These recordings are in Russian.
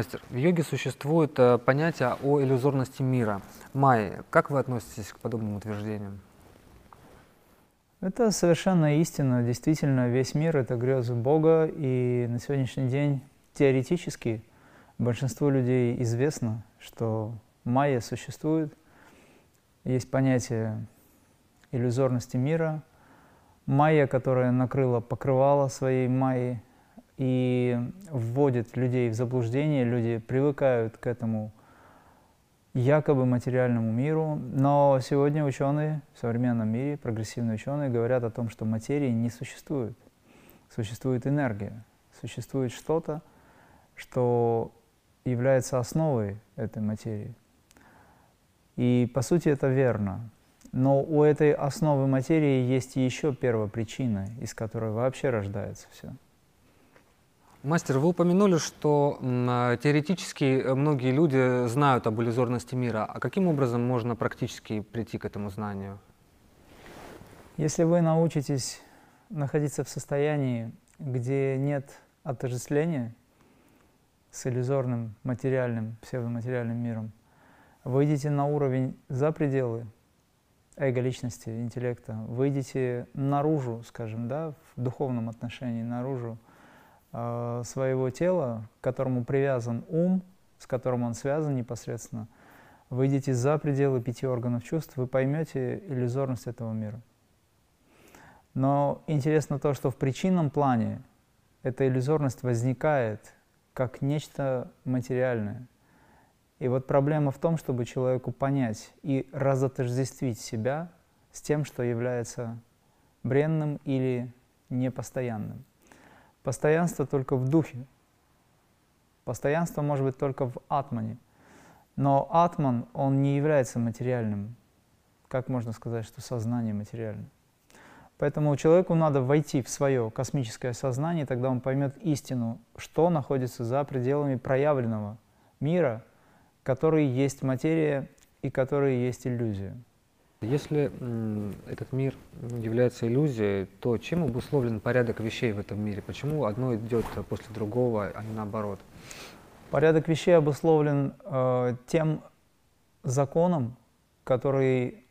Мастер, в йоге существует э, понятие о иллюзорности мира. Майя, как вы относитесь к подобным утверждениям? Это совершенно истина. Действительно, весь мир — это грезы Бога, и на сегодняшний день теоретически большинству людей известно, что майя существует. Есть понятие иллюзорности мира. Майя, которая накрыла покрывало своей майи и вводит людей в заблуждение, люди привыкают к этому якобы материальному миру, но сегодня ученые в современном мире, прогрессивные ученые, говорят о том, что материи не существует. Существует энергия, существует что-то, что является основой этой материи. И по сути это верно. Но у этой основы материи есть еще первопричина, из которой вообще рождается все. Мастер, вы упомянули, что а, теоретически многие люди знают об иллюзорности мира. А каким образом можно практически прийти к этому знанию? Если вы научитесь находиться в состоянии, где нет отождествления с иллюзорным материальным, псевдоматериальным миром, выйдете на уровень за пределы эго-личности, интеллекта, выйдете наружу, скажем, да, в духовном отношении, наружу, Э, своего тела, к которому привязан ум, с которым он связан непосредственно, выйдете за пределы пяти органов чувств, вы поймете иллюзорность этого мира. Но интересно то, что в причинном плане эта иллюзорность возникает как нечто материальное. И вот проблема в том, чтобы человеку понять и разотождествить себя с тем, что является бренным или непостоянным. Постоянство только в духе. Постоянство может быть только в атмане. Но атман, он не является материальным. Как можно сказать, что сознание материально? Поэтому человеку надо войти в свое космическое сознание, тогда он поймет истину, что находится за пределами проявленного мира, который есть материя и который есть иллюзия. Если этот мир является иллюзией, то чем обусловлен порядок вещей в этом мире? Почему одно идет после другого, а не наоборот? Порядок вещей обусловлен э, тем законом, который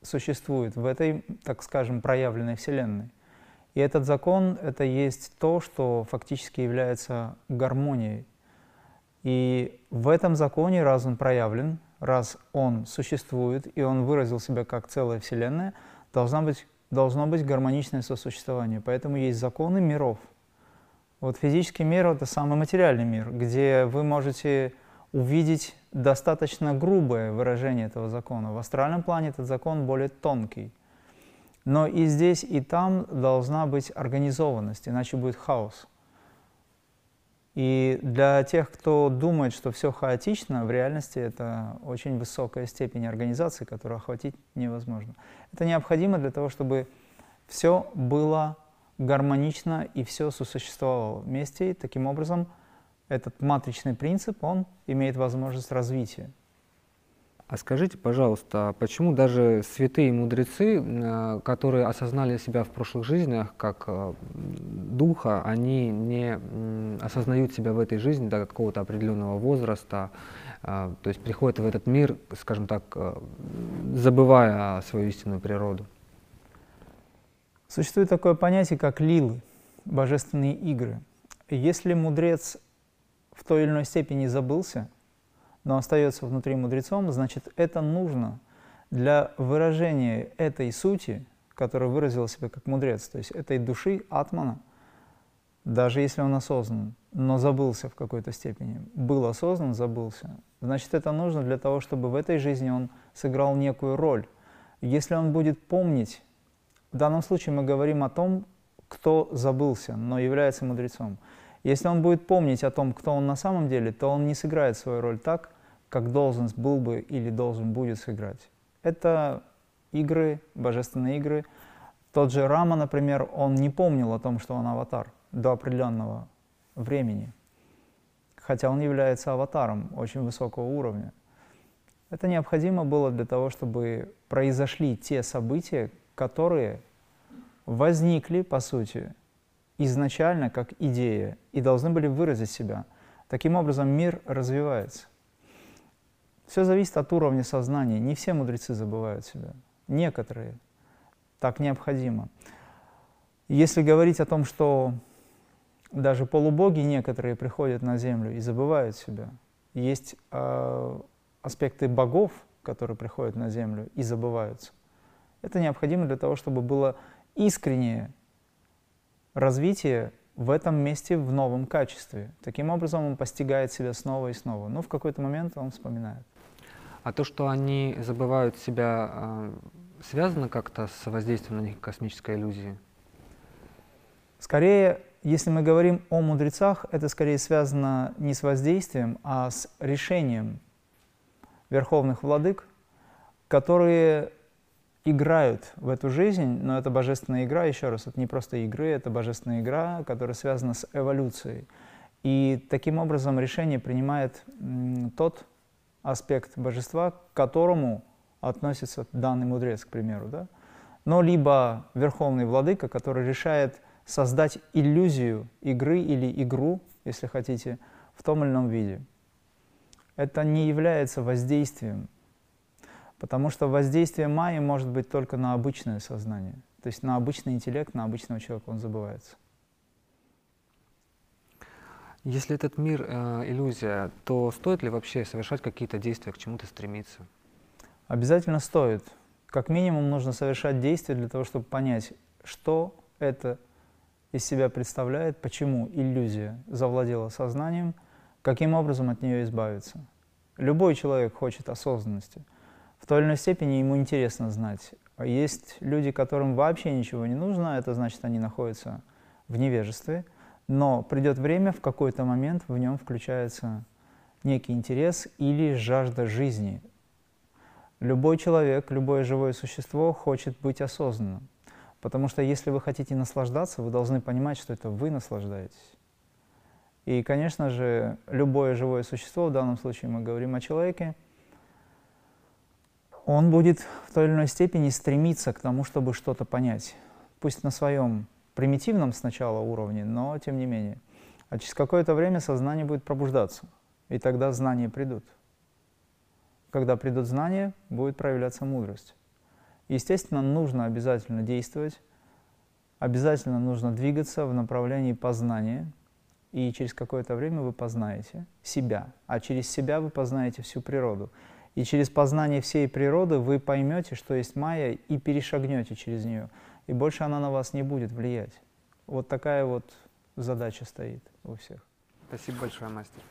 существует в этой, так скажем, проявленной Вселенной. И этот закон — это есть то, что фактически является гармонией. И в этом законе, раз он проявлен, раз он существует, и он выразил себя как целая Вселенная, должна быть, должно быть гармоничное сосуществование. Поэтому есть законы миров. Вот физический мир — это самый материальный мир, где вы можете увидеть достаточно грубое выражение этого закона. В астральном плане этот закон более тонкий. Но и здесь, и там должна быть организованность, иначе будет хаос. И для тех, кто думает, что все хаотично, в реальности это очень высокая степень организации, которую охватить невозможно. Это необходимо для того, чтобы все было гармонично и все сосуществовало вместе. И таким образом этот матричный принцип, он имеет возможность развития. А скажите, пожалуйста, почему даже святые мудрецы, э, которые осознали себя в прошлых жизнях как э, духа, они не осознают себя в этой жизни до какого-то определенного возраста, то есть приходят в этот мир, скажем так, забывая свою истинную природу? Существует такое понятие, как лилы, божественные игры. Если мудрец в той или иной степени забылся, но остается внутри мудрецом, значит, это нужно для выражения этой сути, которая выразила себя как мудрец, то есть этой души, атмана, даже если он осознан, но забылся в какой-то степени, был осознан, забылся, значит, это нужно для того, чтобы в этой жизни он сыграл некую роль. Если он будет помнить, в данном случае мы говорим о том, кто забылся, но является мудрецом. Если он будет помнить о том, кто он на самом деле, то он не сыграет свою роль так, как должен был бы или должен будет сыграть. Это игры, божественные игры. Тот же Рама, например, он не помнил о том, что он аватар до определенного времени, хотя он является аватаром очень высокого уровня. Это необходимо было для того, чтобы произошли те события, которые возникли, по сути, изначально как идея и должны были выразить себя – Таким образом, мир развивается. Все зависит от уровня сознания. Не все мудрецы забывают себя. Некоторые. Так необходимо. Если говорить о том, что даже полубоги некоторые приходят на землю и забывают себя, есть э, аспекты богов, которые приходят на землю и забываются. Это необходимо для того, чтобы было искреннее развитие в этом месте в новом качестве. Таким образом он постигает себя снова и снова. Но в какой-то момент он вспоминает. А то, что они забывают себя, а, связано как-то с воздействием на них космической иллюзии? Скорее, если мы говорим о мудрецах, это скорее связано не с воздействием, а с решением верховных владык, которые играют в эту жизнь, но это божественная игра, еще раз, это не просто игры, это божественная игра, которая связана с эволюцией. И таким образом решение принимает тот аспект божества, к которому относится данный мудрец, к примеру. Да? Но либо верховный владыка, который решает создать иллюзию игры или игру, если хотите, в том или ином виде. Это не является воздействием, потому что воздействие майи может быть только на обычное сознание, то есть на обычный интеллект, на обычного человека он забывается. Если этот мир э, иллюзия, то стоит ли вообще совершать какие-то действия, к чему-то стремиться? Обязательно стоит. Как минимум нужно совершать действия для того, чтобы понять, что это из себя представляет, почему иллюзия завладела сознанием, каким образом от нее избавиться. Любой человек хочет осознанности. В той или иной степени ему интересно знать. А есть люди, которым вообще ничего не нужно, это значит, они находятся в невежестве, но придет время, в какой-то момент в нем включается некий интерес или жажда жизни. Любой человек, любое живое существо хочет быть осознанным. Потому что если вы хотите наслаждаться, вы должны понимать, что это вы наслаждаетесь. И, конечно же, любое живое существо, в данном случае мы говорим о человеке, он будет в той или иной степени стремиться к тому, чтобы что-то понять. Пусть на своем примитивном сначала уровне, но тем не менее. А через какое-то время сознание будет пробуждаться, и тогда знания придут. Когда придут знания, будет проявляться мудрость. Естественно, нужно обязательно действовать, обязательно нужно двигаться в направлении познания, и через какое-то время вы познаете себя, а через себя вы познаете всю природу. И через познание всей природы вы поймете, что есть майя, и перешагнете через нее. И больше она на вас не будет влиять. Вот такая вот задача стоит у всех. Спасибо большое, мастер.